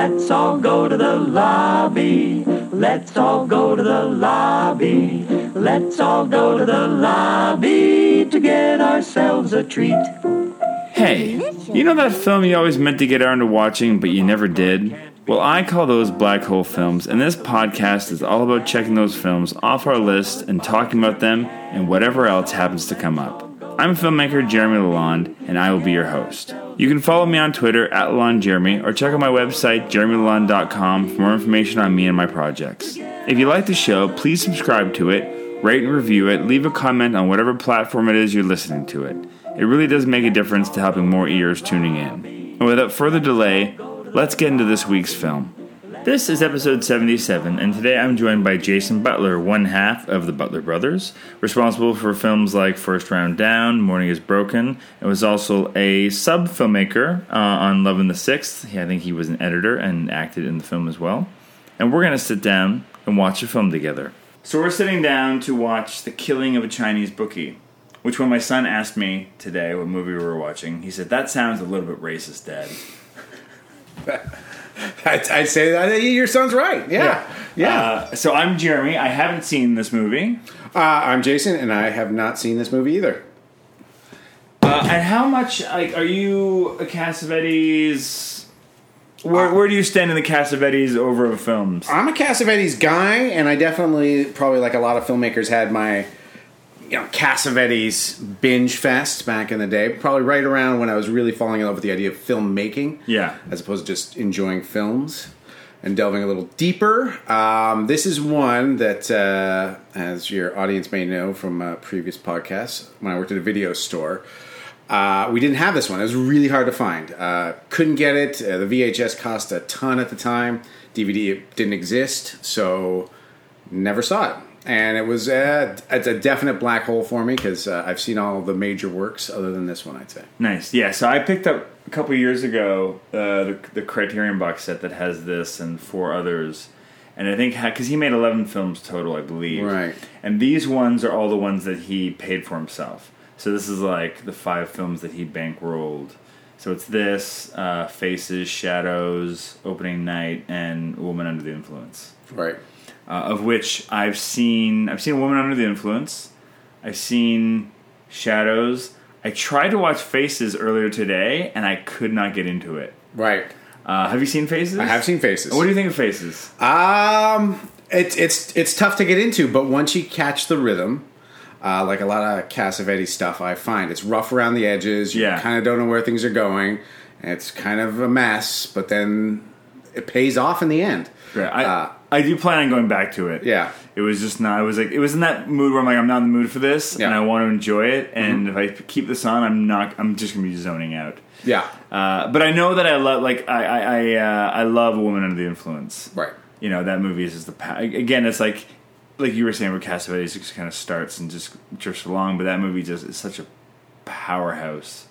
Let's all go to the lobby. Let's all go to the lobby. Let's all go to the lobby to get ourselves a treat. Hey, you know that film you always meant to get around to watching, but you never did? Well, I call those black hole films, and this podcast is all about checking those films off our list and talking about them and whatever else happens to come up. I'm filmmaker Jeremy Lalonde, and I will be your host. You can follow me on Twitter at LalondeJeremy or check out my website, jeremylalonde.com, for more information on me and my projects. If you like the show, please subscribe to it, rate and review it, leave a comment on whatever platform it is you're listening to it. It really does make a difference to helping more ears tuning in. And without further delay, let's get into this week's film. This is episode 77, and today I'm joined by Jason Butler, one half of the Butler Brothers, responsible for films like First Round Down, Mourning is Broken, and was also a sub filmmaker uh, on Love in the Sixth. I think he was an editor and acted in the film as well. And we're going to sit down and watch a film together. So we're sitting down to watch The Killing of a Chinese Bookie, which when my son asked me today what movie we were watching, he said, That sounds a little bit racist, Dad. I'd, I'd say that your son's right. Yeah, yeah. Uh, so I'm Jeremy. I haven't seen this movie. Uh, I'm Jason, and I have not seen this movie either. Uh, and how much like are you a Cassavetes? Where, where do you stand in the Cassavetes oeuvre of films? I'm a Cassavetes guy, and I definitely, probably like a lot of filmmakers, had my you know Cassavetes binge fest back in the day. Probably right around when I was really falling in love with the idea of filmmaking. Yeah. as opposed to just enjoying films and delving a little deeper. Um, this is one that, uh, as your audience may know from uh, previous podcasts, when I worked at a video store, uh, we didn't have this one. It was really hard to find. Uh, couldn't get it. Uh, the VHS cost a ton at the time. DVD didn't exist, so never saw it. And it was uh, it's a definite black hole for me because uh, I've seen all the major works other than this one. I'd say. Nice. Yeah. So I picked up a couple years ago uh, the, the Criterion box set that has this and four others. And I think because he made eleven films total, I believe. Right. And these ones are all the ones that he paid for himself. So this is like the five films that he bankrolled. So it's this, uh, Faces, Shadows, Opening Night, and Woman Under the Influence. Right. Uh, of which I've seen I've seen a woman under the influence. I've seen Shadows. I tried to watch Faces earlier today, and I could not get into it. Right. Uh, have you seen Faces? I have seen Faces. What do you think of Faces? Um, it's it's it's tough to get into, but once you catch the rhythm, uh, like a lot of Cassavetes stuff, I find it's rough around the edges. You Yeah. kind of don't know where things are going. It's kind of a mess, but then it pays off in the end. Yeah, I Uh, I do plan on going back to it. Yeah. It was just not. I was like, it was in that mood where I'm like, I'm not in the mood for this, and Yeah. Mm-hmm. I want to enjoy it. And if I keep this on, I'm not. I'm just gonna be zoning out. Yeah. Uh, but I know that I love, like, I I I, uh, I love a woman under the influence. Right. you know that movie is just the pa- again it's like like you were saying where Cassavetes just kind of starts and just drifts along but that movie just is such a powerhouse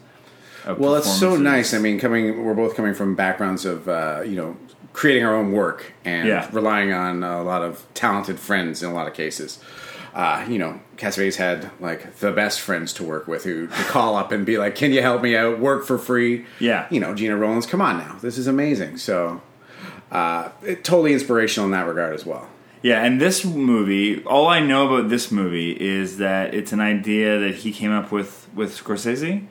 Well, it's so nice. I mean, coming we're both coming from backgrounds of uh, you know creating our own work and Yeah. relying on a lot of talented friends in a lot of cases. Uh, you know, Cassavetes had like the best friends to work with who to call up and be like, "Can you help me out? Work for free." Yeah. You know, Gena Rowlands, come on now, this is amazing. So, uh, it, totally inspirational in that regard as well. yeah and this movie all I know about this movie is that it's an idea that he came up with with Scorsese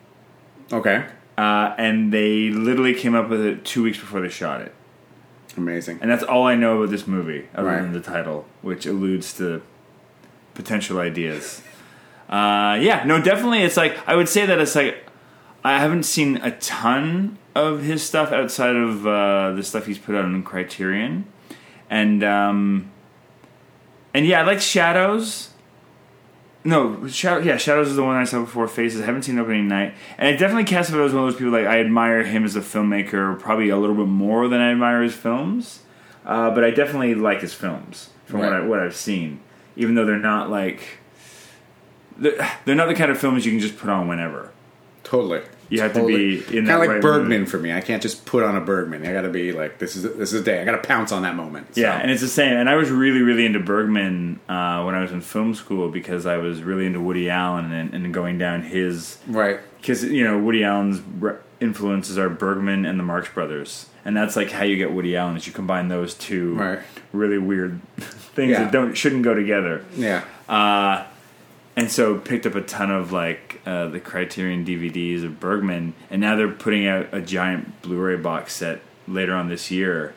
Okay, uh, and they literally came up with it two weeks before they shot it amazing. and that's all I know about this movie other Right. than the title which alludes to potential ideas uh, yeah no definitely it's like i would say that it's like i haven't seen a ton of his stuff outside of uh, the stuff he's put out on criterion and um, and yeah i like shadows no, Shadow, yeah, Shadows is the one I saw before Faces. I haven't seen Opening Night, and it definitely Cassavetes is one of those people like I admire him as a filmmaker probably a little bit more than I admire his films, uh, but I definitely like his films from what I what I've seen, even though they're not like they're, they're not the kind of films you can just put on whenever. Totally. You have to be in kind of like right Bergman mood. for me. I can't just put on a Bergman. I got to be like, this is this is a day. I got to pounce on that moment. So, Yeah, and it's the same. And I was really, really into Bergman uh, when I was in film school because I was really into Woody Allen and, and going down his right. because you know Woody Allen's influences are Bergman and the Marx Brothers, and that's like how you get Woody Allen is you combine those two Right. really weird things Yeah. that don't shouldn't go together. Yeah. Uh, and so picked up a ton of like uh, the Criterion DVDs of Bergman, and now they're putting out a giant Blu-ray box set later on this year.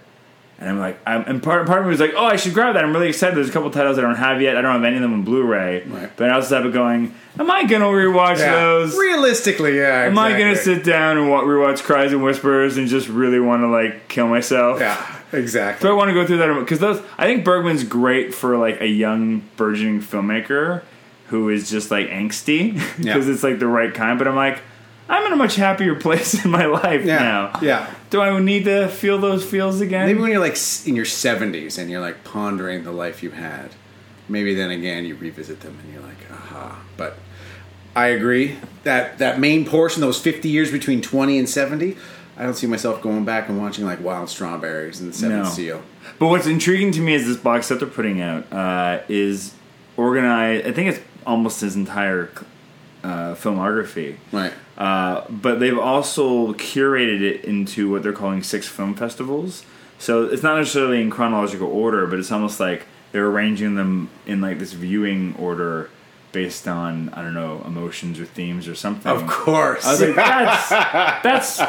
And I'm like, I'm, and part part of me was like, oh, I should grab that. I'm really excited. There's a couple titles I don't have yet. I don't have any of them on Blu-ray. Right. But I also have it going. Am I gonna rewatch Yeah. those? Realistically, yeah. Am I gonna sit down and wa- rewatch Cries and Whispers and just really want to like kill myself? Yeah, exactly. Do I want to go through that? Because those, I think Bergman's great for like a young burgeoning filmmaker who is just like angsty because Yeah. it's like the right kind. But I'm like, I'm in a much happier place in my life Yeah, now. yeah. Do I need to feel those feels again? Maybe when you're like in your 70s and you're like pondering the life you've had, maybe then again you revisit them and you're like, aha. But I agree that that main portion, those 50 years between 20 and 70, I don't see myself going back and watching like Wild Strawberries and the Seventh No. Seal. But what's intriguing to me is this box set they're putting out uh, is organized. I think it's almost his entire uh, filmography. Right. Uh, but they've also curated it into what they're calling six film festivals. So it's not necessarily in chronological order, but it's almost like they're arranging them in like this viewing order based on I don't know emotions or themes or something. Of course. I was like, that's that's.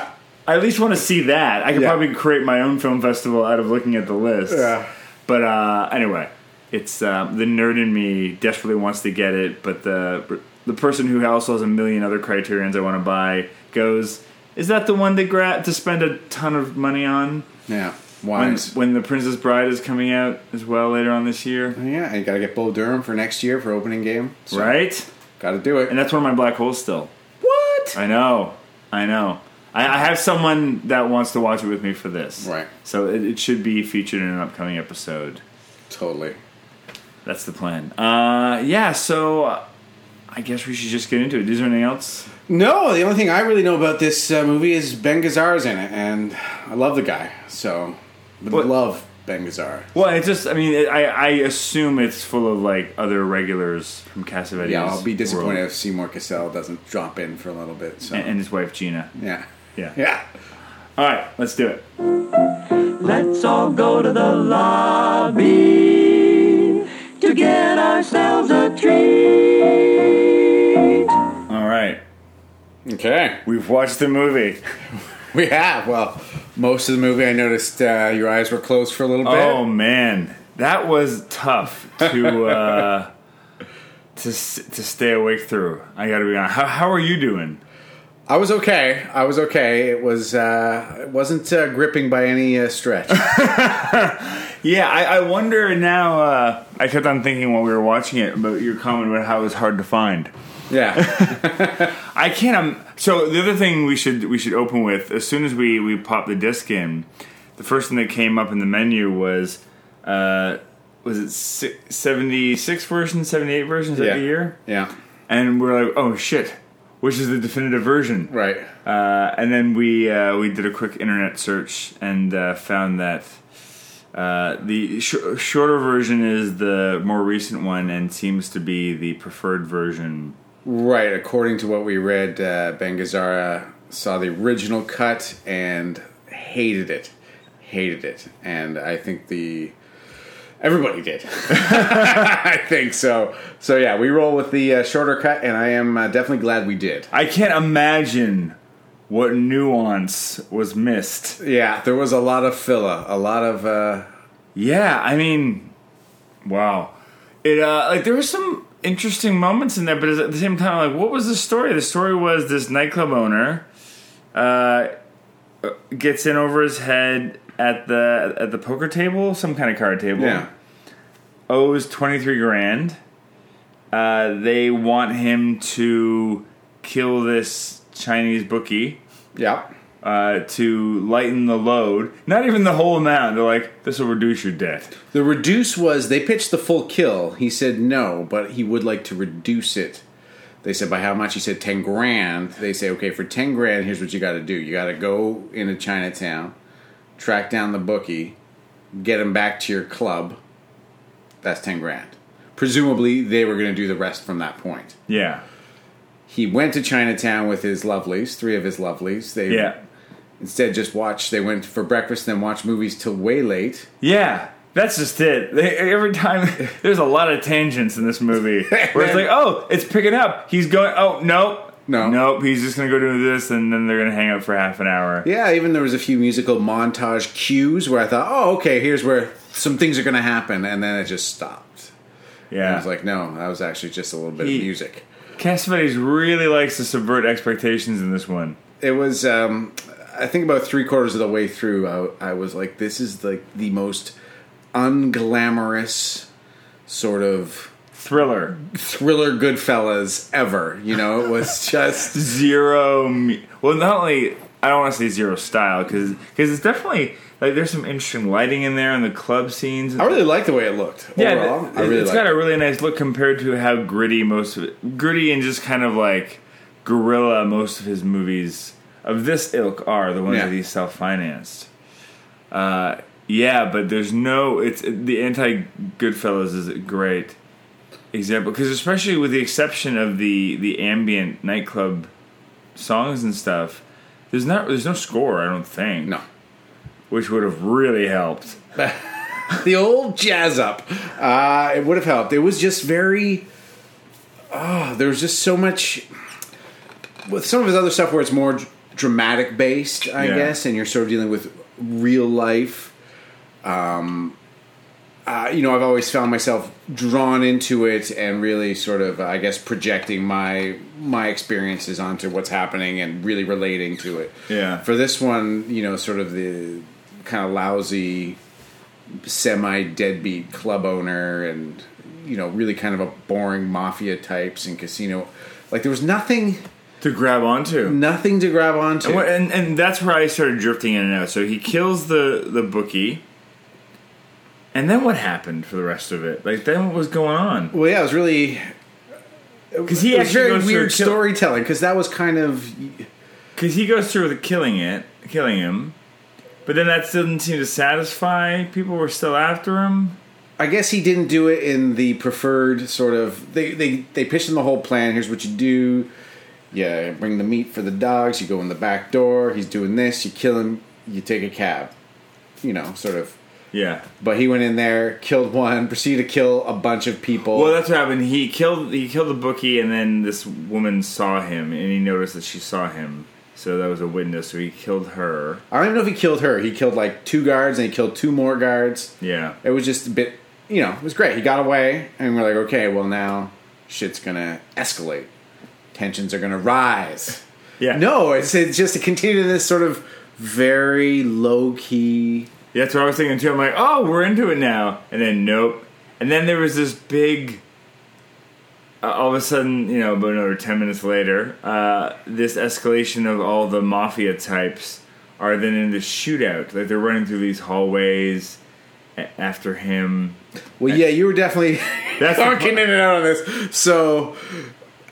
I at least want to see that. I could Yeah. probably create my own film festival out of looking at the list. Yeah. But uh, anyway, it's uh, the nerd in me desperately wants to get it, but the the person who also has a million other criterions I want to buy goes, "Is that the one to gra- to spend a ton of money on?" yeah. When, Wise. when the Princess Bride is coming out as well later on this year, yeah, and you got to get Bull Durham for next year for opening game. So, right? Got to do it. And that's one of my black holes still. what? I know, I know. I, I have someone that wants to watch it with me for this, Right. So it, it should be featured in an upcoming episode. Totally. That's the plan. Uh, yeah. So uh, I guess we should just get into it. Is there anything else? No, the only thing I really know about this uh, movie is Ben Gazzara's in it, and I love the guy. So, would What- love Ben Gazzara. Well, it just. I mean, it, I I assume it's full of like other regulars from Cassavetes. Yeah, I'll be disappointed world. if Seymour Cassel doesn't drop in for a little bit. So, And, and his wife Gena. yeah, Yeah. yeah. All right, let's do it. Let's all go to the lobby to get ourselves a treat. All right, Okay, we've watched the movie. we have. Well, most of the movie, I noticed uh, your eyes were closed for a little bit. Oh man, that was tough to uh, to to stay awake through. I got to be honest. How how are you doing? I was okay. I was okay. It was. Uh, it wasn't uh, gripping by any uh, stretch. Yeah, I, I wonder now. Uh, I kept on thinking while we were watching it about your comment about how it was hard to find. yeah, I can't. Um, so the other thing we should we should open with as soon as we we pop the disc in, the first thing that came up in the menu was. Uh, was it si- 76 version, 78 versions Yeah. of the year? yeah. And we're like, oh shit, which is the definitive version? Right. Uh, and then we uh, we did a quick internet search and uh, found that uh, the sh- shorter version is the more recent one and seems to be the preferred version. Right, according to what we read, uh, Ben Gazzara saw the original cut and hated it, hated it, and I think the everybody did. I think so. So yeah, we roll with the uh, shorter cut, and I am uh, definitely glad we did. I can't imagine what nuance was missed. Yeah, there was a lot of filler, a lot of uh, Yeah, I mean, wow. It uh, like there were some interesting moments in there, but at the same time, like, what was the story? The story was this nightclub owner uh, gets in over his head at the at the poker table, some kind of card table. yeah, owes twenty three grand. Uh, they want him to kill this Chinese bookie yeah, uh, to lighten the load. Not even the whole amount. They're like, this will reduce your debt. The reduce was they pitched the full kill. He said no, but he would like to reduce it. They said by how much? He said ten grand. They say okay for ten grand. Here's what you got to do. You got to go into Chinatown, track down the bookie, get him back to your club. That's ten grand. Presumably they were going to do the rest from that point. Yeah. he went to Chinatown with his lovelies, three of his lovelies. They Yeah. instead just watched. They went for breakfast, and then watched movies till way late. Yeah, that's just it. They, every time there's a lot of tangents in this movie where it's like, oh, it's picking up. He's going. Oh, nope. No. nope. He's just gonna go do this, and then they're gonna hang out for half an hour. Yeah, even there was a few musical montage cues where I thought, oh, okay, here's where some things are going to happen, and then it just stopped. And I was like, no, that was actually just a little bit He- of music. Cassavetes really likes to subvert expectations in this one. It was, um, I think, about three quarters of the way through. I, I was like, this is like the most unglamorous sort of Thriller thriller Goodfellas ever. You know, it was just zero. Me- well, not only I don't want to say zero style because because it's definitely like there's some interesting lighting in there in the club scenes. I really like the way it looked. Yeah, overall. it, I really it's got it. a really nice look compared to how gritty most of it, gritty and just kind of like guerrilla most of his movies of this ilk are the ones Yeah. that he's self financed. Uh, yeah, but there's no. It's the anti Goodfellas is great example because especially with the exception of the the ambient nightclub songs and stuff, there's not there's no score. I don't think. No. which would have really helped. the old jazz up. Uh, it would have helped. It was just very. Oh, there was just so much. With some of his other stuff where it's more dramatic based, I Yeah. guess, and you're sort of dealing with real life. Um, uh, you know, I've always found myself drawn into it and really sort of, I guess, projecting my my experiences onto what's happening and really relating to it. Yeah. For this one, you know, sort of the kind of lousy semi deadbeat club owner and you know really kind of a boring mafia types and casino like there was nothing To grab onto. nothing to grab onto And, and and that's where I started drifting in and out. So he kills the the bookie, and then what happened for the rest of it? Like then what was going on? well yeah it was really Because he it was actually very goes weird kill- storytelling because that was kind of Because he goes through with killing it, killing him, but then that still didn't seem to satisfy. People were still after him. I guess he didn't do it in the preferred sort of. They they they pitched him the whole plan. Here's what you do. Yeah, bring the meat for the dogs. You go in the back door. He's doing this. You kill him. You take a cab. You know, sort of. Yeah. But he went in there, killed one, proceeded to kill a bunch of people. Well, that's what happened. He killed he killed the bookie, and then this woman saw him, and he noticed that she saw him. So that was a witness. So he killed her. I don't even know if he killed her. He killed like two guards, and he killed two more guards. Yeah. It was just a bit, you know, it was great. He got away, and we're like, okay, well now shit's gonna escalate. Tensions are gonna rise. Yeah. No, it's, it's just to continue this sort of very low key. Yeah, that's what I was thinking too. I'm like, oh, we're into it now, and then nope. And then there was this big. Uh, all of a sudden, you know, about another ten minutes later, uh, this escalation of all the mafia types are then in this shootout. Like they're running through these hallways a- after him. Well, yeah, you were definitely That's the talking in and out on this. So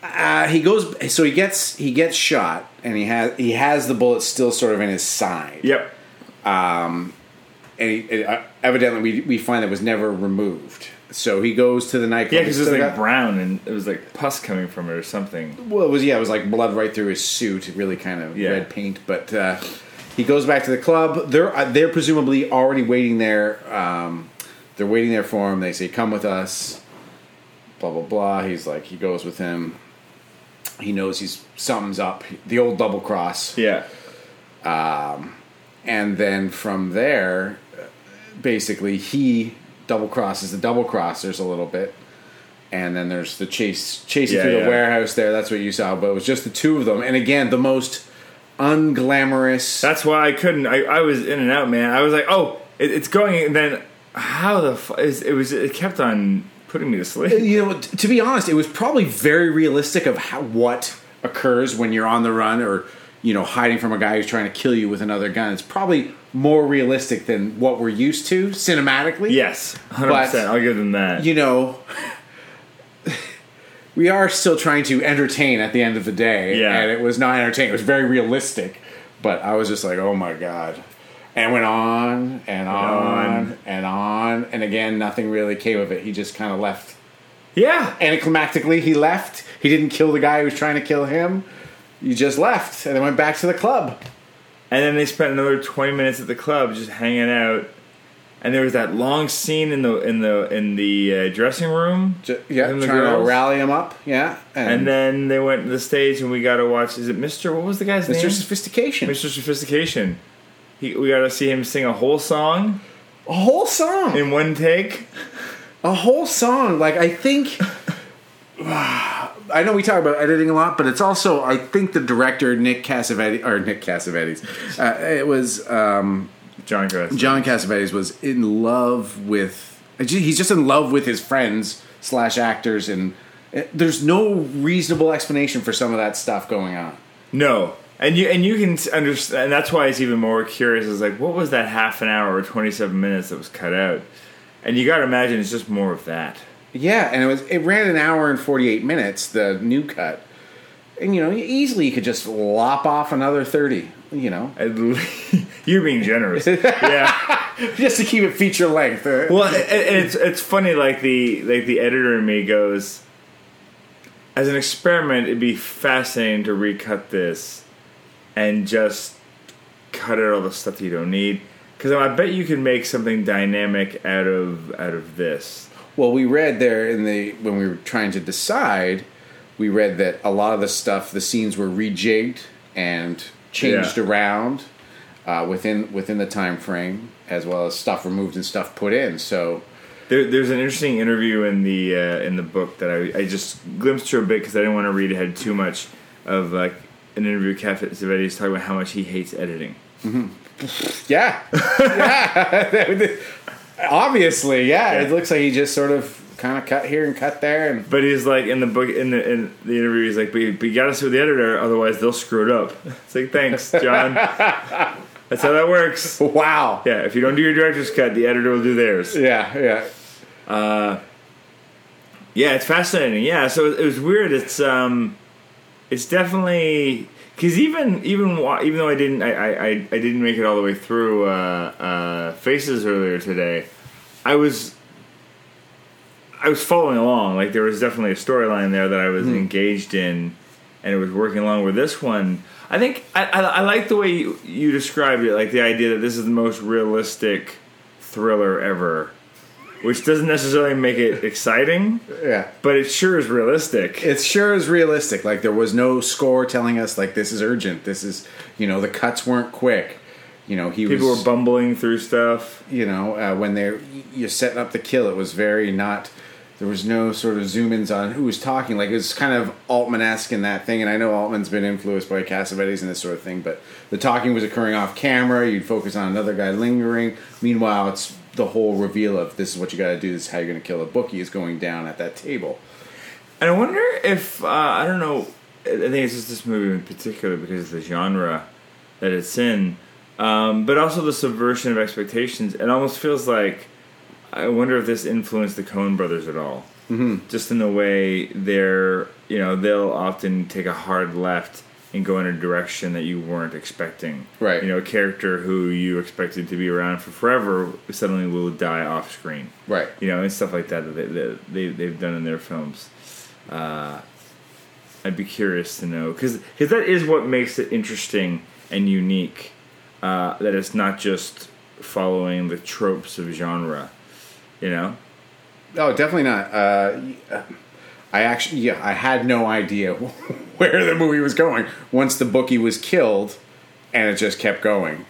uh, he goes, so he gets he gets shot, and he has he has the bullet still sort of in his side. Yep. And he, uh, evidently we we find that was never removed. So he goes to the nightclub. Yeah, because it was like brown and it was like pus coming from it or something. Well, it was yeah, it was like blood right through his suit, really kind of Yeah. red paint. But uh, he goes back to the club. They're uh, they're presumably already waiting there. Um, they're waiting there for him. They say, "Come with us." Blah blah blah. He's like, he goes with him. He knows he's something's up. The old double cross. Yeah. and then from there, basically he double crosses the double crossers a little bit, and then there's the chase chasing Yeah, through yeah. the warehouse there. That's what you saw, but it was just the two of them, and again the most unglamorous. That's why I couldn't. I, I was in and out, man. I was like, oh, it, it's going. And then how the fu- is it was it kept on putting me to sleep. you know, t- to be honest, it was probably very realistic of how what occurs when you're on the run or you know hiding from a guy who's trying to kill you with another gun. It's probably more realistic than what we're used to cinematically. Yes, hundred percent. I'll give them that. you know, we are still trying to entertain at the end of the day. Yeah. And it was not entertaining. It was very realistic. But I was just like, oh my God. And went on and on on. and on. And again, nothing really came of it. He just kind of left Yeah. Anticlimactically, he left. He didn't kill the guy who was trying to kill him. He just left and then went back to the club. And then they spent another twenty minutes at the club just hanging out. And there was that long scene in the in the in the uh, dressing room. Yeah, Them the trying to rally him up. Yeah, And then they went to the stage, and we got to watch. Is it Mister? What was the guy's Mr. name? Mister Sophistication. Mr. Sophistication. He, we got to see him sing a whole song A whole song. in one take. a whole song. Like I think, I know we talk about editing a lot, but it's also I think the director Nick Cassavetes or Nick Cassavetes, uh, it was um, John Grass. John Cassavetes was in love with. He's just in love with his friends slash actors, and uh, there's no reasonable explanation for some of that stuff going on. No, and you and you can understand. And that's why it's even more curious. Is like, what was that half an hour or twenty seven minutes that was cut out? And you got to imagine it's just more of that. Yeah, and it was it ran an hour and forty eight minutes, the new cut, and you know easily you could just lop off another thirty. You know, You're being generous. yeah. just to keep it feature length. Well, and it's it's funny. Like the like the editor in me goes, as an experiment, it'd be fascinating to recut this and just cut out all the stuff that you don't need. Because I bet you can make something dynamic out of out of this. Well, we read there in the when we were trying to decide, we read that a lot of the stuff, the scenes were rejigged and changed Yeah. around uh, within within the time frame, as well as stuff removed and stuff put in. So There, there's an interesting interview in the uh, in the book that I, I just glimpsed through a bit because I didn't want to read ahead too much of like an interview. Cassavetes talking about how much he hates editing. yeah, yeah, obviously, yeah. It looks like he just sort of kind of cut here and cut there, and But he's like in the book in the in the interview. He's like, but you, but you got to sue the editor, otherwise they'll screw it up. It's like, thanks, John. That's how that works. wow, Yeah, if you don't do your director's cut, the editor will do theirs. yeah, yeah. Yeah, it's fascinating. Yeah, so it was weird. It's um, it's definitely because even even even though I didn't I, I I didn't make it all the way through uh, uh, Faces earlier today, I was I was following along. Like there was definitely a storyline there that I was hmm. engaged in, and it was working along with this one. I think I, I, I like the way you, you described it, like the idea that this is the most realistic thriller ever, which doesn't necessarily make it exciting, Yeah. but it sure is realistic. It sure is realistic. Like there was no score telling us like this is urgent. This is you know the cuts weren't quick. You know he People was were bumbling through stuff. you know uh, when they you're setting up the kill. It was very not. There was no sort of zoom ins on who was talking. Like it was kind of Altman esque in that thing. And I know Altman's been influenced by Cassavetes and this sort of thing. But the talking was occurring off camera. You'd focus on another guy lingering. Meanwhile, it's the whole reveal of this is what you got to do. This is how you're going to kill a bookie is going down at that table. And I wonder if uh, I don't know. I think it's just this movie in particular because of the genre that it's in, um, but also the subversion of expectations. It almost feels like I wonder if this influenced the Coen Brothers at all. Mm-hmm. Just in the way they're, you know, they'll often take a hard left and go in a direction that you weren't expecting. Right. You know, a character who you expected to be around for forever suddenly will die off screen Right. you know, and stuff like that that they, that they they've done in their films. Uh, I'd be curious to know because that is what makes it interesting and unique. Uh, that it's not just following the tropes of genre. You know, Oh, definitely not. Uh, I actually, yeah, I had no idea where the movie was going once the bookie was killed, and it just kept going.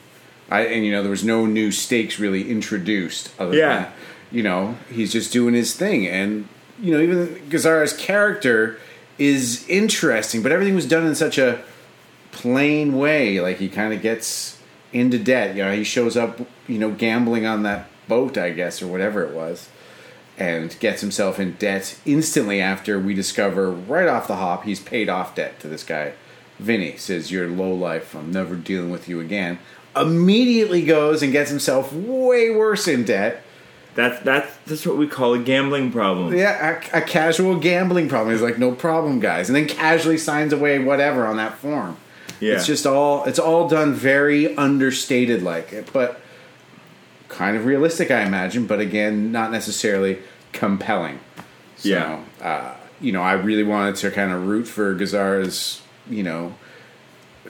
I and you know there was no new stakes really introduced. Other Yeah. than, you know he's just doing his thing, and you know even Gazzara's character is interesting, but everything was done in such a plain way. Like he kind of gets into debt. You know, he shows up, you know, gambling on that boat, I guess, or whatever it was, and gets himself in debt instantly after we discover right off the hop he's paid off debt to this guy. Vinny says, "You're low life. I'm never dealing with you again." Immediately goes and gets himself way worse in debt. that's that's that's what we call a gambling problem. Yeah, a, a casual gambling problem. He's like, "No problem, guys," and then casually signs away whatever on that form. Yeah. It's just all it's all done very understated like it, but kind of realistic I imagine, but again, not necessarily compelling. So, Yeah. uh, you know, I really wanted to kind of root for Gazzara's, you know,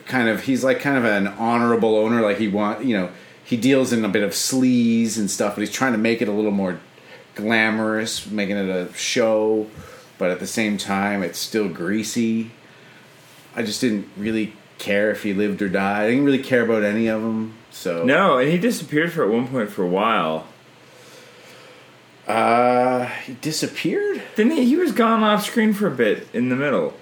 kind of he's like kind of an honorable owner. Like he want, you know, he deals in a bit of sleaze and stuff, but he's trying to make it a little more glamorous, making it a show, but at the same time, it's still greasy. I just didn't really care if he lived or died. I didn't really care about any of them. So No, and he disappeared for at one point for a while. uh, he disappeared. Didn't he? He was gone off screen for a bit in the middle.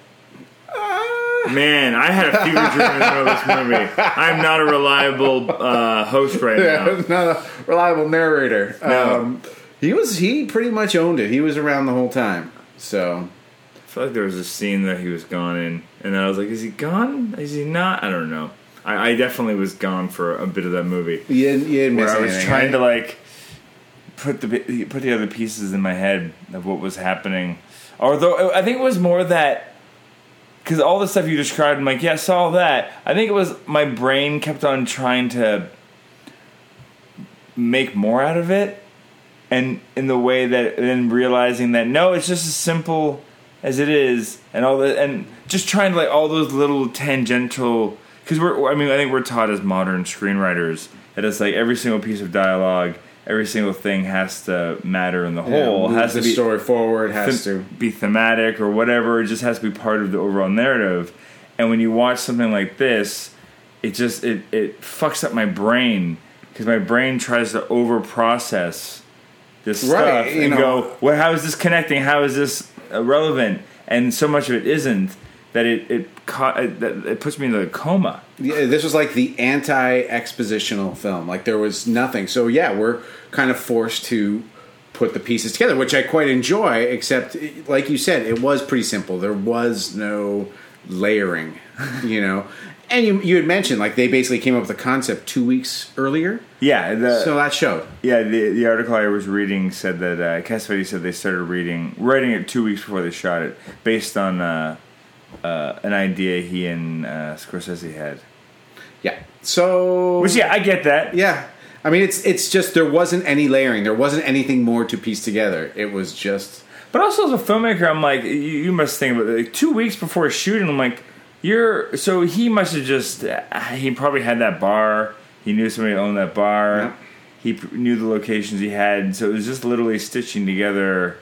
Uh, Man, I had a fever dream in the middle of this movie. I'm not a reliable uh, host right yeah, now. not a reliable narrator. No. Um, he was he pretty much owned it. He was around the whole time. So I feel like there was a scene that he was gone in, and then I was like, "Is he gone? Is he not?" I don't know. I, I definitely was gone for a bit of that movie, you didn't, you didn't where miss I was anything, trying right? to like put the put the other pieces in my head of what was happening. Although I think it was more that because all the stuff you described, I'm like, yeah, I saw all that. I think it was my brain kept on trying to make more out of it, and in the way that, then realizing that no, it's just a simple as it is, and all the and just trying to like all those little tangential. Because we're, I mean, I think we're taught as modern screenwriters that it's like every single piece of dialogue, every single thing has to matter in the whole, has the to be story forward. Has them- to. be thematic or whatever. It just has to be part of the overall narrative. And when you watch something like this, it just it it fucks up my brain because my brain tries to over process this Right, stuff and know. go, well, how is this connecting? How is this relevant? And so much of it isn't that it it ca- it, it puts me into a coma. Yeah, this was like the anti-expositional film. Like there was nothing. So yeah, we're kind of forced to put the pieces together, which I quite enjoy. Except, like you said, it was pretty simple. There was no layering, you know. And you you had mentioned like they basically came up with the concept two weeks earlier, Yeah, the, so that showed. Yeah, the the article I was reading said that uh, Cassavetes said they started reading writing it two weeks before they shot it, based on uh, uh, an idea he and uh, Scorsese had. Yeah. So Which yeah, I get that. yeah. I mean, it's it's just there wasn't any layering. There wasn't anything more to piece together. It was just But also as a filmmaker, I'm like, you, you must think about it. Like, two weeks before shooting. I'm like, you're so he must have just he probably had that bar. He knew somebody owned that bar. Yeah. He p- knew the locations he had, so it was just literally stitching together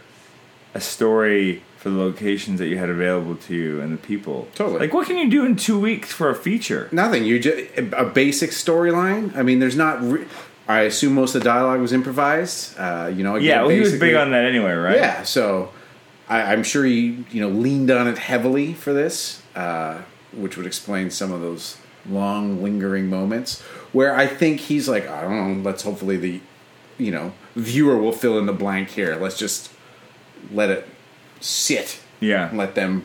a story for the locations that you had available to you and the people. Totally. Like, what can you do in two weeks for a feature? Nothing. You just a basic storyline. I mean, there's not. Re- I assume most of the dialogue was improvised. Uh, you know. Yeah, well, he was big on that anyway, right? Yeah, so I, I'm sure he you know leaned on it heavily for this, uh, which would explain some of those long lingering moments where I think he's like, I don't know. Let's hopefully the you know viewer will fill in the blank here. Let's just let it sit. Yeah. and let them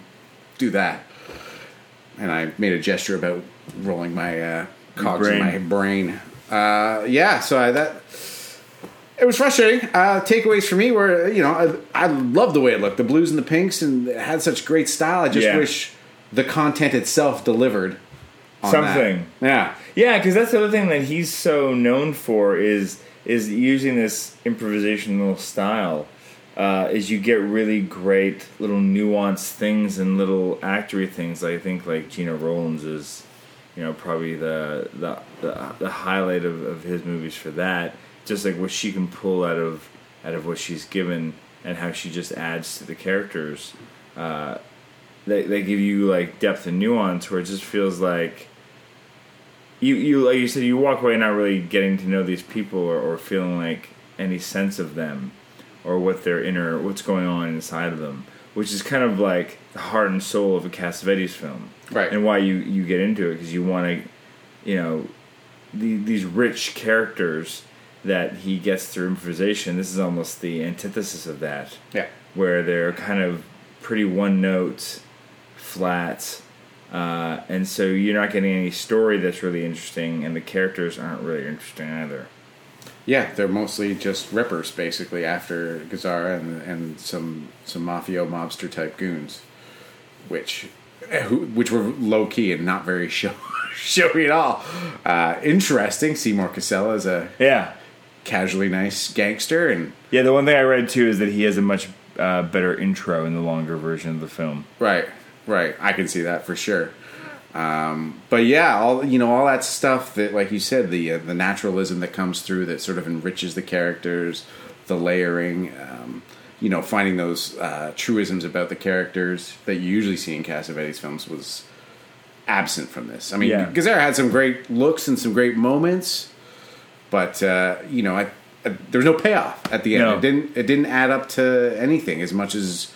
do that. And I made a gesture about rolling my uh, cogs in my brain. Uh, yeah, so I, that it was frustrating. Uh, takeaways for me were, you know, I, I love the way it looked, the blues and the pinks, and it had such great style. I just Yeah. wish the content itself delivered on that. Something. Yeah, Yeah, because that's the other thing that he's so known for is is using this improvisational style. Uh, is you get really great little nuanced things and little actory things. I think like Gena Rowlands is, you know, probably the the the, the highlight of, of his movies for that. Just like what she can pull out of out of what she's given and how she just adds to the characters. Uh, they they give you like depth and nuance where it just feels like you you like you said you walk away not really getting to know these people or, or feeling like any sense of them or what their inner what's going on inside of them which is kind of like the heart and soul of a Cassavetes film. Right. and why you you get into it because you want to you know the, these rich characters that he gets through improvisation this is almost the antithesis of that. Yeah, where they're kind of pretty one note, flat, uh, and so you're not getting any story that's really interesting, and the characters aren't really interesting either. yeah. They're mostly just rippers, basically, after Gazzara and and some some mafio mobster type goons, which eh, who, which were low key and not very show, showy at all. Uh, interesting. Seymour Cassella is a Yeah, casually nice gangster, and yeah. The one thing I read too is that he has a much uh, better intro in the longer version of the film. Right, right. I can see that for sure. Um, but yeah, all you know, all that stuff that, like you said, the uh, the naturalism that comes through that sort of enriches the characters, the layering, um, you know, finding those uh, truisms about the characters that you usually see in Cassavetes films was absent from this. I mean, Yeah. Gazzara had some great looks and some great moments, but uh, you know, I, I, there was no payoff at the end. No. It didn't. It didn't add up to anything as much as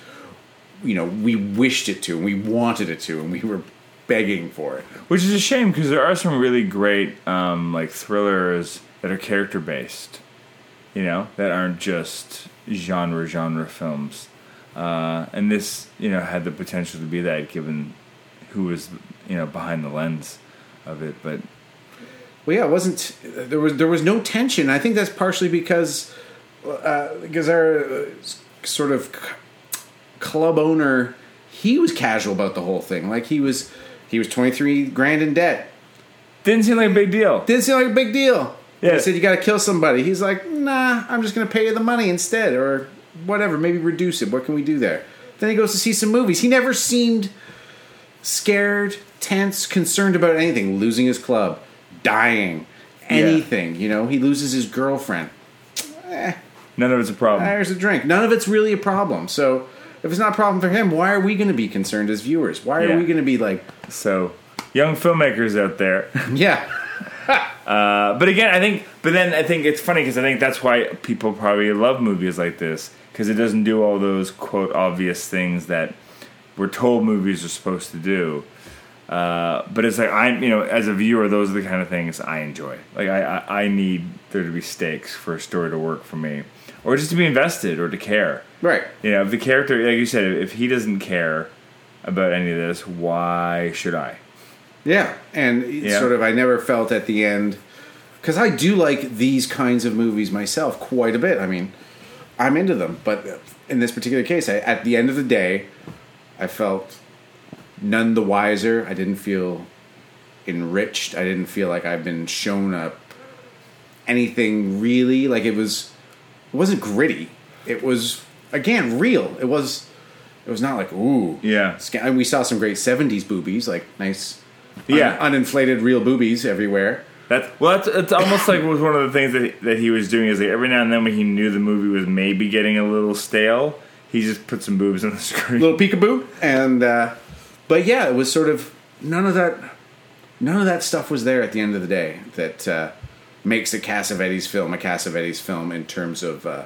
you know we wished it to, and we wanted it to, and we were begging for it. Which is a shame because there are some really great um, like thrillers that are character based, you know, that aren't just genre genre films. Uh, and this, you know, had the potential to be that given who was, you know, behind the lens of it. But Well, yeah, it wasn't. There was there was no tension. I think that's partially because uh, because our uh, sort of c- club owner, he was casual about the whole thing. Like he was he was twenty three grand in debt. didn't seem like a big deal. Didn't seem like a big deal. Yeah. They said you got to kill somebody. He's like, nah, I'm just going to pay you the money instead, or whatever. Maybe reduce it. What can we do there? Then he goes to see some movies. He never seemed scared, tense, concerned about anything. Losing his club, dying, anything. You know, he loses his girlfriend. Eh. None of it's a problem. There's a drink. None of it's really a problem. So if it's not a problem for him, why are we going to be concerned as viewers? Why are Yeah. we going to be like, So, young filmmakers out there. yeah, Uh, but again, I think, but then I think it's funny because I think that's why people probably love movies like this because it doesn't do all those quote obvious things that we're told movies are supposed to do. Uh, but it's like I'm, you know, as a viewer, those are the kind of things I enjoy. Like I, I, I need there to be stakes for a story to work for me, or just to be invested or to care. right. You know, if the character, like you said, if he doesn't care about any of this, why should I? Yeah, and Yeah. sort of I never felt at the end because I do like these kinds of movies myself quite a bit. I mean, I'm into them, but in this particular case, I, at the end of the day, I felt none the wiser. I didn't feel enriched. I didn't feel like I've been shown up anything really. Like it was, it wasn't gritty. It was again real. It was. It was not like ooh Yeah. Sca- we saw some great 70s boobies like nice Yeah. un- uninflated real boobies everywhere That's well. That's it's almost like was one of the things that he, that he was doing is like every now and then when he knew the movie was maybe getting a little stale, he just put some boobs on the screen. little peekaboo and uh but yeah it was sort of none of that none of that stuff was there at the end of the day that uh makes a Cassavetes film a Cassavetes film in terms of uh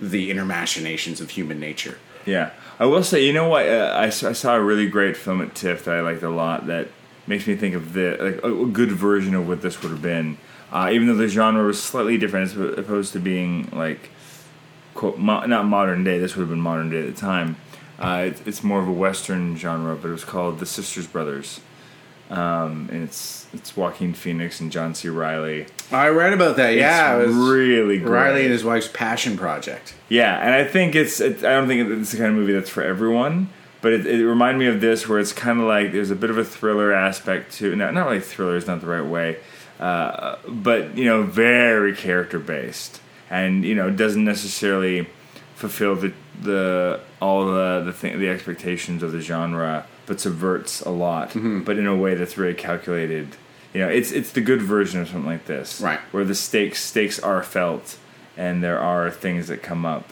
the inner machinations of human nature Yeah, I will say, you know what? Uh, I, I saw a really great film at TIFF that I liked a lot. That makes me think of the like a, a good version of what this would have been. Uh, even though the genre was slightly different, as opposed to being like quote mo- not modern day. This would have been modern day at the time. Uh, it, it's more of a western genre, but it was called The Sisters Brothers. Um, and it's it's Joaquin Phoenix and John C. Reilly. I read about that yeah it's it was really great. Reilly and his wife's passion project Yeah, and I think it's. It, I don't think it's the kind of movie that's for everyone. But it, it reminded me of this, where it's kind of like there's a bit of a thriller aspect to. Not not really thriller is not the right way, uh, but you know, very character based, and you know, doesn't necessarily fulfill the the all the the thing, the expectations of the genre, but subverts a lot, mm-hmm. but in a way that's very calculated. You know, it's it's the good version of something like this, Right. Where the stakes stakes are felt, and there are things that come up.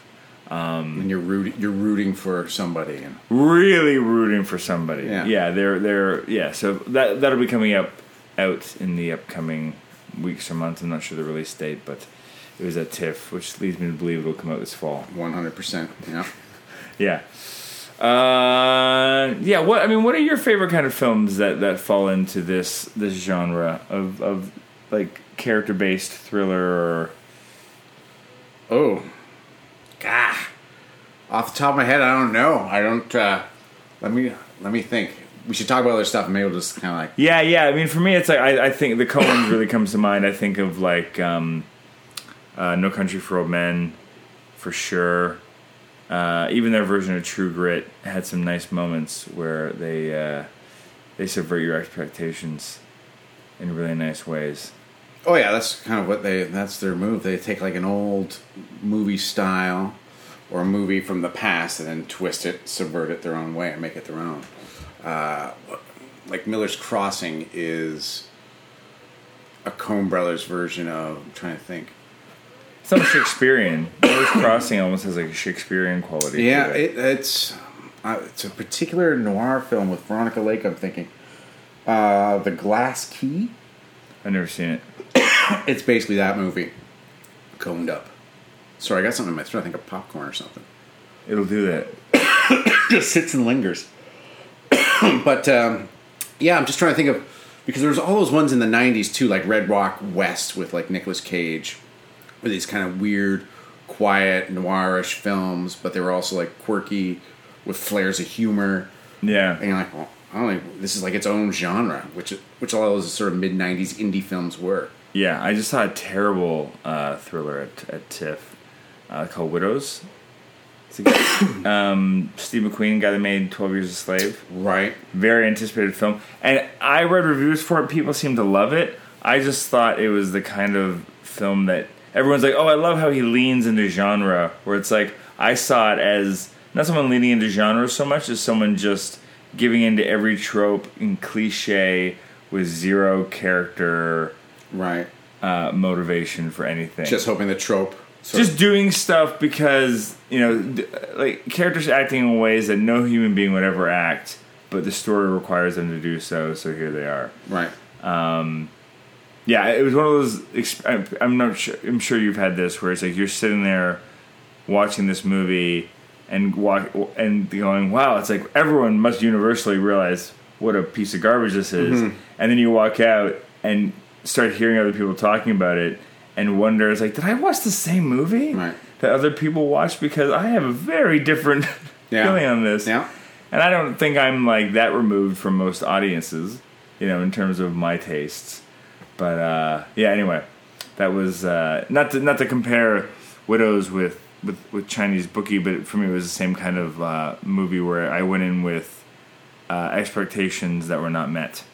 Um, and you're rooting you're rooting for somebody and Really rooting for somebody. Yeah. yeah, they're they're yeah. So that that'll be coming up out in the upcoming weeks or months. I'm not sure the release date, but it was at TIFF, which leads me to believe it'll come out this fall. 100% yeah Yeah. Uh, yeah. What I mean, what are your favorite kind of films that, that fall into this this genre of of like character based thriller or Oh, God! Off the top of my head, I don't know. I don't. Uh, let me let me think. We should talk about other stuff. and Maybe we'll just kind of like. Yeah, yeah. I mean, for me, it's like I, I think the Coens really comes to mind. I think of like um, uh, No Country for Old Men, for sure. Uh, even their version of True Grit had some nice moments where they uh, they subvert your expectations in really nice ways. Oh yeah, that's kind of what they. That's their move. They take like an old movie style, or a movie from the past and then twist it, subvert it their own way, and make it their own. Uh, like Miller's Crossing is a Coen Brothers version of. I'm trying to think. Almost Shakespearean. Miller's Crossing almost has like a Shakespearean quality. Yeah, it. it, it's uh, it's a particular noir film with Veronica Lake. I'm thinking, uh, The Glass Key. I've never seen it. It's basically that movie, coned up. Sorry, I got something in my throat. I think a popcorn or something. It'll do that. just sits and lingers. but um, yeah, I'm just trying to think of because there was all those ones in the '90s too, like Red Rock West with like Nicolas Cage, with these kind of weird, quiet, noirish films, but they were also like quirky with flares of humor. Yeah. And you're like, well, I don't this is like its own genre, which which all those sort of mid '90s indie films were. Yeah, I just saw a terrible uh, thriller at, at TIFF uh, called Widows. It's a guy, um, Steve McQueen, guy that made Twelve Years a Slave. Right. Very anticipated film, and I read reviews for it. People seem to love it. I just thought it was the kind of film that everyone's like, "Oh, I love how he leans into genre." Where it's like I saw it as not someone leaning into genre so much as someone just giving into every trope and cliche with zero character Right. uh, motivation for anything. Just hoping the trope. just doing stuff because you know, like characters acting in ways that no human being would ever act, but the story requires them to do so. So here they are. right. Yeah, it was one of those. I'm I'm not sure. I'm sure you've had this where it's like you're sitting there watching this movie and walk and going, "Wow!" It's like everyone must universally realize what a piece of garbage this is, Mm-hmm. and then you walk out and start hearing other people talking about it and wonder, "It's like, did I watch the same movie Right. that other people watched?" Because I have a very different Yeah. feeling on this. Yeah. And I don't think I'm like that removed from most audiences, you know, in terms of my tastes. But uh, yeah, anyway, that was uh, not to not to compare Widows with, with, with Chinese Bookie, but for me it was the same kind of uh, movie where I went in with uh, expectations that were not met,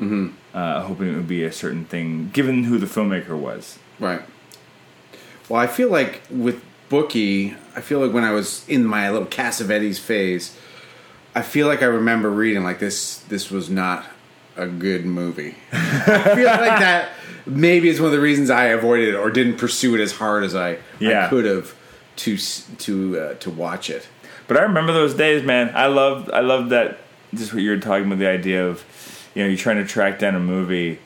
mm-hmm. uh, hoping it would be a certain thing, given who the filmmaker was. Right. Well, I feel like with Bookie, I feel like when I was in my little Cassavetes phase, I feel like I remember reading like this. This was not a good movie. I feel like that maybe is one of the reasons I avoided it or didn't pursue it as hard as I, Yeah. I could have to to uh, to watch it. But I remember those days, man. I loved I loved that just what you were talking about the idea of you know you're trying to track down a movie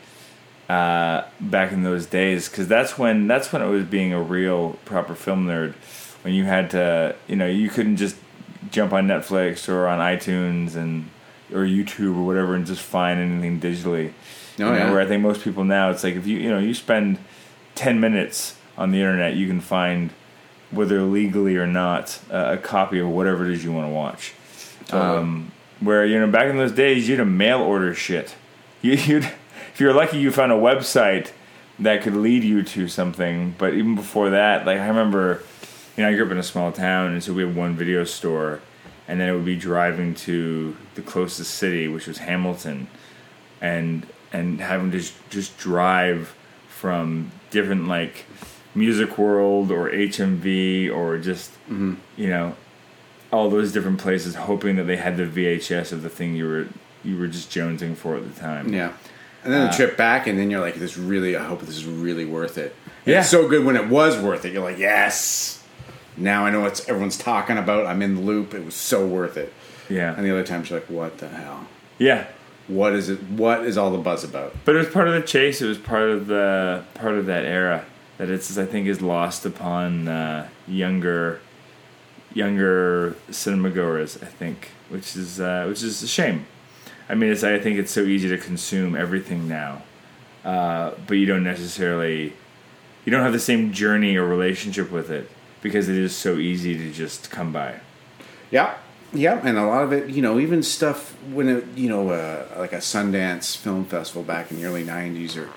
uh, back in those days because that's when that's when it was being a real proper film nerd when you had to you know you couldn't just jump on Netflix or on iTunes and or YouTube or whatever and just find anything digitally. Oh, You know, yeah. Where I think most people now it's like if you you know you spend ten minutes on the internet you can find whether legally or not uh, a copy of whatever it is you want to watch. Totally. Um, where you know back in those days you'd have mail order shit. You, you'd if you're lucky you found a website that could lead you to something. But even before that, like I remember, you know, I grew up in a small town, and so we had one video store, and then it would be driving to the closest city, which was Hamilton, and and having to just, drive from different like Music World or HMV or just mm-hmm. you know all those different places, hoping that they had the VHS of the thing you were you were just jonesing for at the time. Yeah. And then the uh, trip back, and then you're like, "This really, I hope this is really worth it." And Yeah. It's so good when it was worth it. You're like, "Yes." Now I know what everyone's talking about. I'm in the loop. It was so worth it. Yeah, And the other times you're like, "What the hell? yeah. What is it? What is all the buzz about?" But it was part of the chase. It was part of the part of that era that it's I think is lost upon uh, younger younger cinema goers. I think, which is uh, which is a shame. I mean, it's I think it's so easy to consume everything now, uh, but you don't necessarily you don't have the same journey or relationship with it because it is so easy to just come by. Yeah, yeah, and a lot of it, you know, even stuff when it, you know, uh, like a Sundance Film Festival back in the early '90s or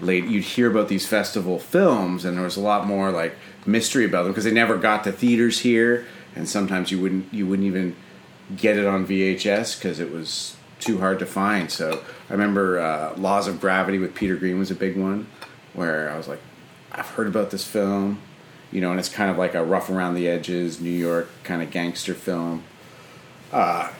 late, you'd hear about these festival films, and there was a lot more like mystery about them because they never got to theaters here, and sometimes you wouldn't you wouldn't even get it on VHS because it was too hard to find. So I remember uh, Laws of Gravity with Peter Greene was a big one, where I was like, I've heard about this film. You know, and it's kind of like a rough around the edges New York kind of gangster film. Uh,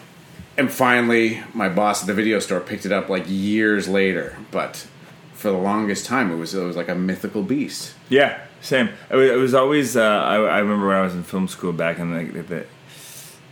and finally, my boss at the video store picked it up like years later, but for the longest time, it was it was like a mythical beast. Yeah, same. It was, always. Uh, I, I remember when I was in film school back in the the,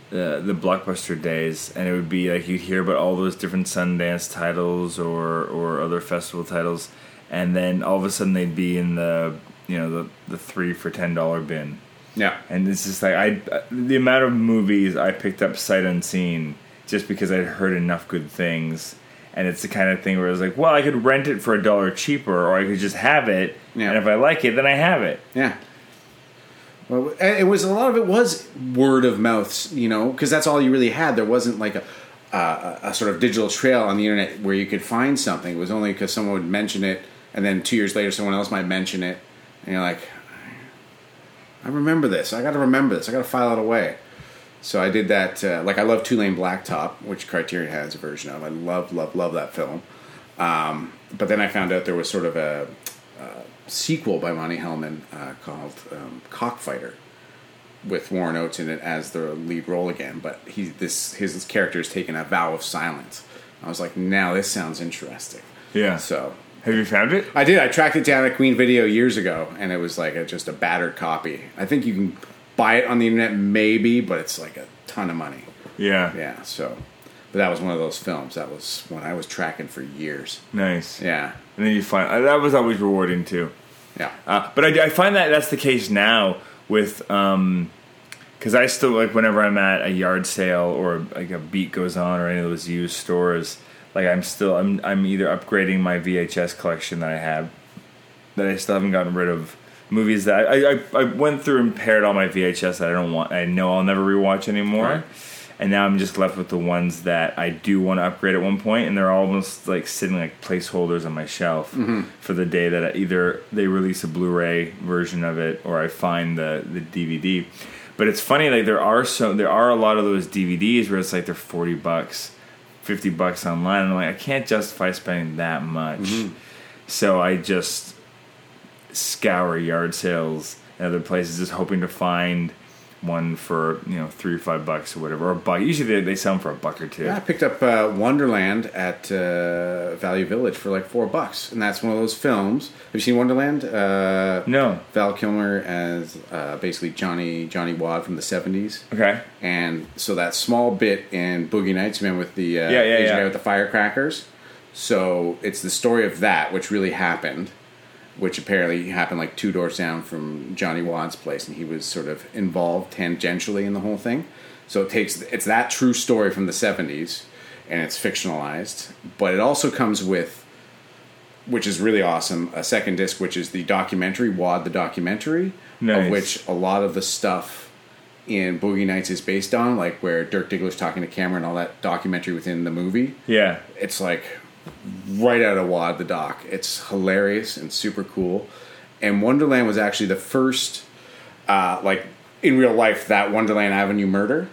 the the blockbuster days, and it would be like you'd hear about all those different Sundance titles or or other festival titles, and then all of a sudden they'd be in the you know the the three for ten dollar bin. Yeah, And it's just like I, the amount of movies I picked up sight unseen just because I'd heard enough good things, and it's the kind of thing where it's like, well, I could rent it for a dollar cheaper, or I could just have it, Yeah. and if I like it, then I have it. yeah. Well, it was a lot of it was word of mouth, you know, because that's all you really had. There wasn't like a, a a sort of digital trail on the internet where you could find something. It was only because someone would mention it, and then two years later, someone else might mention it, and you're like, I remember this. I got to remember this. I got to file it away. So I did that. Uh, like I love Two-Lane Blacktop, which Criterion has a version of. I love, love, love that film. Um, but then I found out there was sort of a, a sequel by Monte Hellman uh, called um, Cockfighter, with Warren Oates in it as the lead role again. But he this his character has taken a vow of silence. I was like, now this sounds interesting. Yeah. So Have you found it? I did. I tracked it down at Queen Video years ago, and it was like a, just a battered copy. I think you can buy it on the internet, maybe, but it's like a ton of money. Yeah. Yeah. So, but that was one of those films. That was when I was tracking for years. Nice. Yeah. And then you find uh, that was always rewarding too. Yeah. Uh, but I, I find that that's the case now with Um, because I still like whenever I'm at a yard sale or like a beat goes on or any of those used stores, like I'm still I'm I'm either upgrading my VHS collection that I have that I still haven't gotten rid of movies that I I, I went through and paired all my VHS that I don't want I know I'll never rewatch anymore. Right. And now I'm just left with the ones that I do want to upgrade at one point, and they're almost like sitting like placeholders on my shelf mm-hmm. for the day that I, either they release a Blu-ray version of it or I find the the DVD. But it's funny, like there are so there are a lot of those DVDs where it's like they're forty bucks, fifty bucks online, and I'm like I can't justify spending that much. Mm-hmm. So I just scour yard sales and other places, just hoping to find one for you know three or five bucks or whatever, or a buck. Usually they, they sell them for a buck or two. Yeah, I picked up uh, Wonderland at uh, Value Village for like four bucks, and that's one of those films. Have you seen Wonderland? Uh, No. Val Kilmer as uh, basically Johnny Johnny Wadd from the seventies. Okay. And so that small bit in Boogie Nights, man, with the uh, Yeah, yeah, Asian yeah. guy with the firecrackers. So it's the story of that, which really happened, which apparently happened like two doors down from Johnny Wadd's place, and he was sort of involved tangentially in the whole thing. So it takes it's that true story from the '70s, and it's fictionalized, but it also comes with, which is really awesome, a second disc, which is the documentary Wadd the documentary, Nice. of which a lot of the stuff in Boogie Nights is based on, like where Dirk Diggler's talking to camera and all that documentary within the movie. Yeah. It's like right out of Wadd the doc. It's hilarious and super cool. And Wonderland was actually the first, uh, like in real life, that Wonderland Avenue murder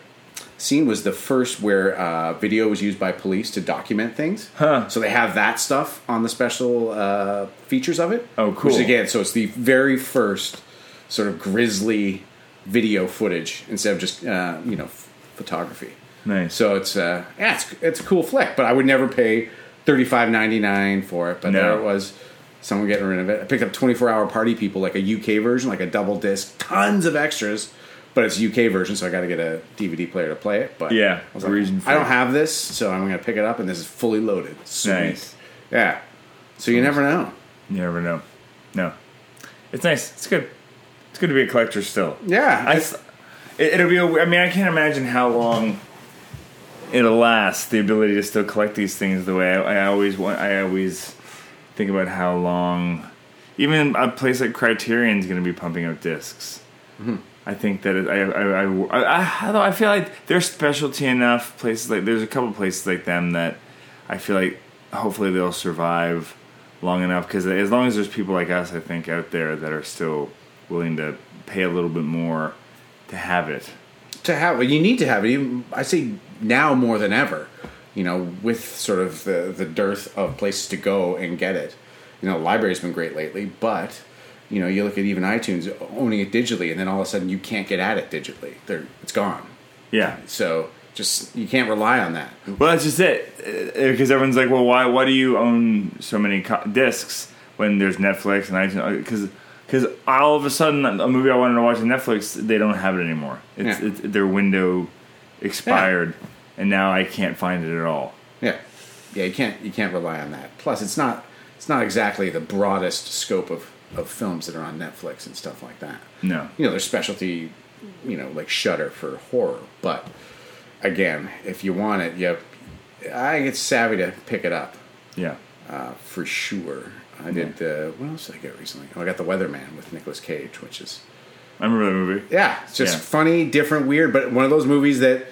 scene was the first where uh, video was used by police to document things. Huh. So they have that stuff on the special uh, features of it. Oh, cool. Which again, so it's the very first sort of grisly video footage instead of just uh, you know f- photography. Nice. So it's uh, yeah, it's it's a cool flick, but I would never pay thirty five ninety nine for it. But No. there it was, someone getting rid of it. I picked up twenty four hour party people, like a UK version, like a double disc, tons of extras, but it's UK version, so I got to get a DVD player to play it. But Yeah, I, like, region I don't have this, so I'm going to pick it up, and this is fully loaded. Sweet. Nice. Yeah. So you never know. You never know. No. It's nice. It's good. It's good to be a collector still. Yeah. I, it, it'll be. A, I mean, I can't imagine how long it'll last. The ability to still collect these things the way I, I always want. I always think about how long. Even a place like Criterion is going to be pumping out discs. Mm-hmm. I think that it, I, I, I, I, I feel like they're specialty enough places like there's a couple places like them that I feel like hopefully they'll survive long enough because as long as there's people like us, I think out there that are still willing to pay a little bit more to have it. to have you need to have it. Even, I say now more than ever. You know, with sort of the the dearth of places to go and get it. You know, the library's been great lately, but you know, you look at even iTunes owning it digitally, and then all of a sudden you can't get at it digitally. They're, it's gone. Yeah. So just you can't rely on that. Well, that's just it. Uh, because everyone's like, well, why why do you own so many co- discs when there's Netflix and iTunes? Uh, because because all of a sudden a movie I wanted to watch on Netflix, they don't have it anymore. It's, Yeah. it's their window expired, and now I can't find it at all. Yeah, yeah, you can't you can't rely on that. Plus, it's not it's not exactly the broadest scope of of films that are on Netflix and stuff like that. No. You know, there's specialty, you know, like Shudder for horror, but again, if you want it, you have, I think it's savvy to pick it up Yeah. uh, for sure. I did. Uh, what else did I get recently? Oh, I got The Weatherman with Nicolas Cage, which is I remember that movie. yeah, it's just Yeah. funny, different, weird, but one of those movies that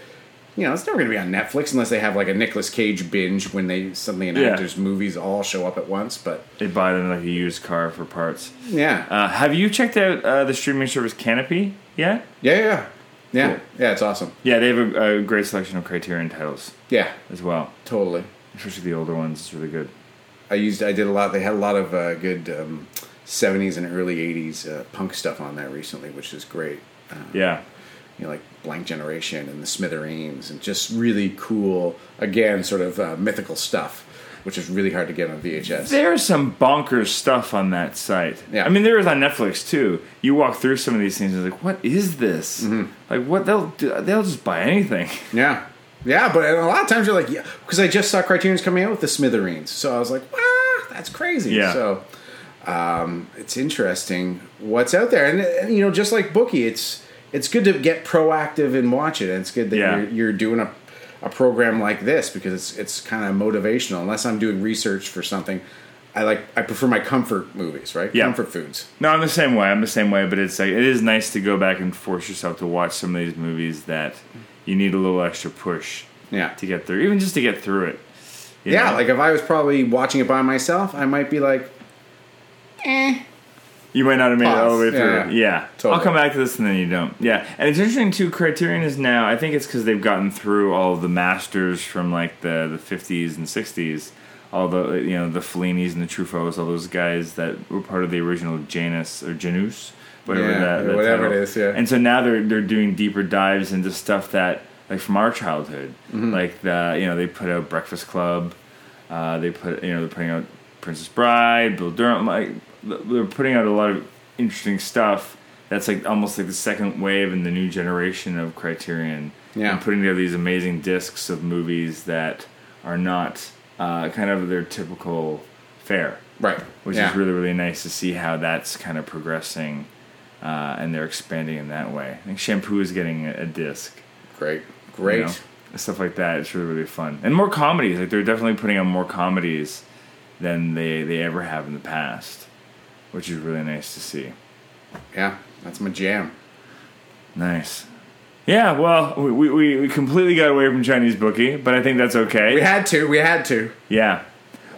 you know it's never going to be on Netflix unless they have like a Nicolas Cage binge when they suddenly an Yeah. actor's movies all show up at once. But They buy them like a used car for parts. yeah, Uh, have you checked out uh, the streaming service Kanopy yet? yeah, yeah, yeah, Cool. yeah. It's awesome. Yeah, they have a, a great selection of Criterion titles Yeah, as well, totally. especially the older ones. It's really good. I used. I did a lot. They had a lot of uh, good um, '70s and early '80s uh, punk stuff on there recently, which is great. Uh, Yeah. you know, like Blank Generation and the Smithereens, and just really cool. Again, sort of uh, mythical stuff, which is really hard to get on VHS. There's some bonkers stuff on that site. Yeah. I mean, there is on Netflix too. You walk through some of these things, and it's like, what is this? Mm-hmm. Like, what they'll do, they'll just buy anything. Yeah. Yeah, but a lot of times you're like, yeah, because I just saw Criterion's coming out with the Smithereens, so I was like, ah, that's crazy. Yeah. So um, it's interesting what's out there, and, and, you know, just like Bookie, it's it's good to get proactive and watch it, and it's good that Yeah. you're, you're doing a a program like this because it's it's kind of motivational. Unless I'm doing research for something, I like I prefer my comfort movies, right? Yeah. Comfort foods. No, I'm the same way. I'm the same way, but it's like it is nice to go back and force yourself to watch some of these movies that you need a little extra push Yeah. to get through, even just to get through it. Yeah, know? like if I was probably watching it by myself, I might be like, eh. You might not have made it all the way through. Yeah, Yeah. Totally. I'll come back to this and then you don't. Yeah, and it's interesting too. Criterion is now. I think it's because they've gotten through all of the masters from like the the fifties and sixties. All the you know the Fellinis and the Truffauts, all those guys that were part of the original Janus or Janus, whatever Yeah, that, that whatever title. it is, yeah. And so now they're they're doing deeper dives into stuff that like from our childhood, Mm-hmm. like the you know they put out Breakfast Club, uh, they put you know they're putting out Princess Bride, Bull Durham. Like they're putting out a lot of interesting stuff. That's like almost like the second wave in the new generation of Criterion. Yeah. and putting together these amazing discs of movies that are not uh, kind of their typical fare, Right. which yeah. is really really nice to see how that's kind of progressing. Uh, and they're expanding in that way. I think Shampoo is getting a, a disc great. Great. you know, stuff like that. It's really really fun, and more comedies. Like they're definitely putting out more comedies than they they ever have in the past, which is really nice to see. Yeah, that's my jam. Nice. Yeah, well, we, we, we completely got away from Chinese bookie, but I think that's okay. We had to. We had to. Yeah.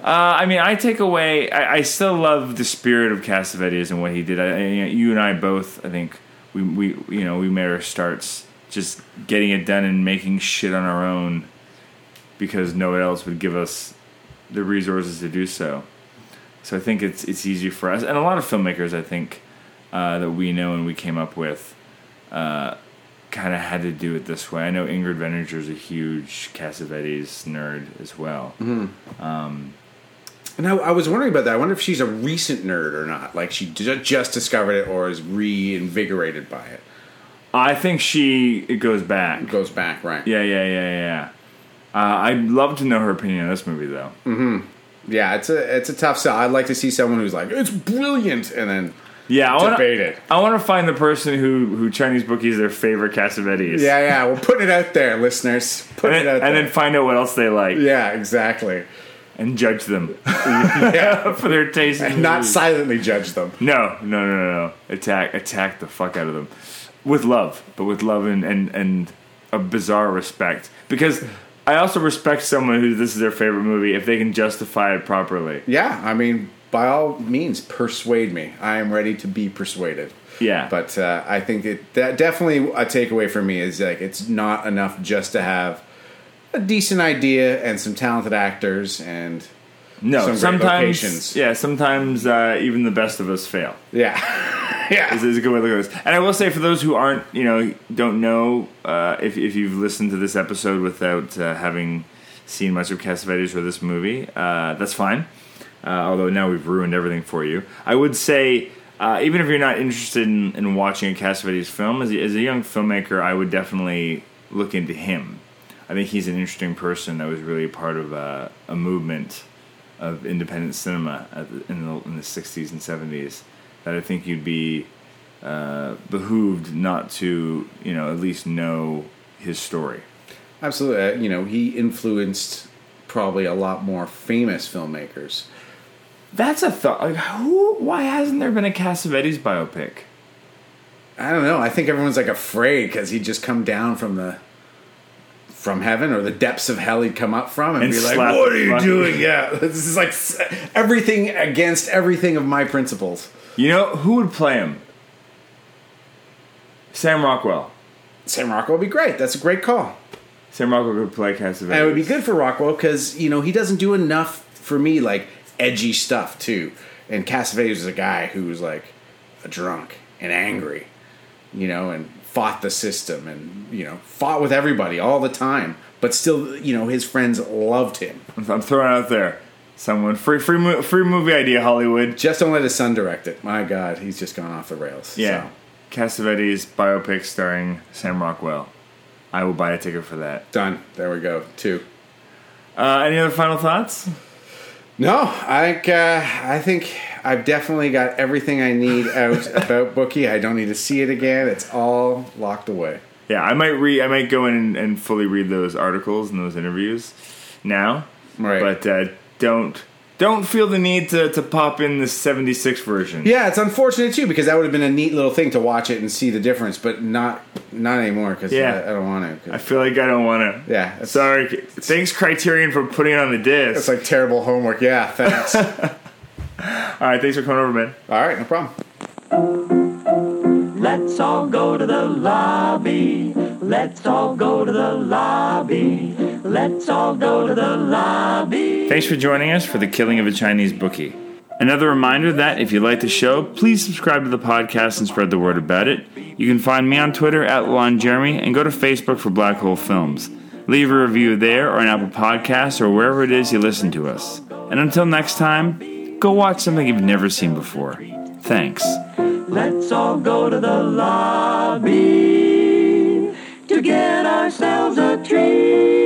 Uh, I mean, I take away. I, I still love the spirit of Cassavetes and what he did. I, you and I both. I think we, we you know we made our starts just getting it done and making shit on our own because no one else would give us the resources to do so. So I think it's it's easy for us and a lot of filmmakers. I think uh, that we know and we came up with. Uh, kind of had to do it this way. I know Ingrid Veninger is a huge Cassavetes nerd as well. And I, I was wondering about that. I wonder if she's a recent nerd or not. Like she just discovered it or is reinvigorated by it. I think she it goes back. Goes back, right? Yeah, yeah, yeah, yeah. Uh, I'd love to know her opinion on this movie, though. Yeah, it's a it's a tough sell. I'd like to see someone who's like, it's brilliant, and then Yeah, I want debate it. I want to find the person who who Chinese bookies their favorite Cassavetes. Yeah, yeah. We're putting it out there, listeners. Put and, it out then, and there. then find out what else they like yeah, exactly. and judge them Yeah. for their taste. in Not movies. silently judge them. No, no, no, no, no. Attack, attack the fuck out of them with love, but with love and and and a bizarre respect. Because I also respect someone who this is their favorite movie if they can justify it properly. Yeah, I mean, by all means, persuade me. I am ready to be persuaded. Yeah, But uh, I think it, that definitely a takeaway for me is like it's not enough just to have a decent idea and some talented actors and No, some sometimes yeah, sometimes uh, even the best of us fail. Yeah, yeah. Is, is a good way to look at this. And I will say, for those who aren't, you know, don't know, uh, if if you've listened to this episode without uh, having seen much of Cassavetes or this movie, uh, that's fine. Uh, although now we've ruined everything for you. I would say, uh, even if you're not interested in, in watching a Cassavetes film, as a, as a young filmmaker, I would definitely look into him. I think he's an interesting person that was really part of uh, a movement of independent cinema in, the, in the 60s and 70s that I think you'd be uh, behooved not to, you know, at least know his story. Absolutely. Uh, you know, he influenced probably a lot more famous filmmakers. That's a thought. Like, who? Why hasn't there been a Cassavetes biopic? I don't know. I think everyone's like afraid because he'd just come down from the from heaven or the depths of hell he'd come up from and, And be like, "What are you doing?" Yeah, this is like everything against everything of my principles. You know who would play him? Sam Rockwell. Sam Rockwell would be great. That's a great call. Sam Rockwell could play Cassavetes. And it would be good for Rockwell because you know he doesn't do enough for me like edgy stuff too. And Cassavetes is a guy who was like a drunk and angry, you know, and fought the system and you know fought with everybody all the time. But still, you know, his friends loved him. I'm throwing out there. Someone free free free movie idea Hollywood. Just don't let his son direct it. My God, he's just gone off the rails. Yeah. So, Cassavetes biopic starring Sam Rockwell. I will buy a ticket for that. done. There we go. Two. Uh, any other final thoughts? No, I uh, I think I've definitely got everything I need out about Bookie. I don't need to see it again. It's all locked away. Yeah, I might read. I might go in and, and fully read those articles and those interviews now. Right. But uh, don't don't feel the need to, to pop in the '76 version. Yeah, it's unfortunate too because that would have been a neat little thing to watch it and see the difference, but not not anymore because Yeah. I, I don't want to. I feel like I don't want to. Yeah, it's- Sorry. Thanks, Criterion, for putting it on the disc. It's like terrible homework. Yeah, thanks. All All right, thanks for coming over, man. All right, no problem. Let's all go to the lobby. Let's all go to the lobby. Let's all go to the lobby. Thanks for joining us for the killing of a Chinese bookie. Another reminder that if you like the show, please subscribe to the podcast and spread the word about it. You can find me on Twitter at Lon Jeremy and go to Facebook for Black Hole Films. Leave a review there or on Apple Podcasts or wherever it is you listen to us. And until next time, go watch something you've never seen before. Thanks. Let's all go to the lobby to get ourselves a treat.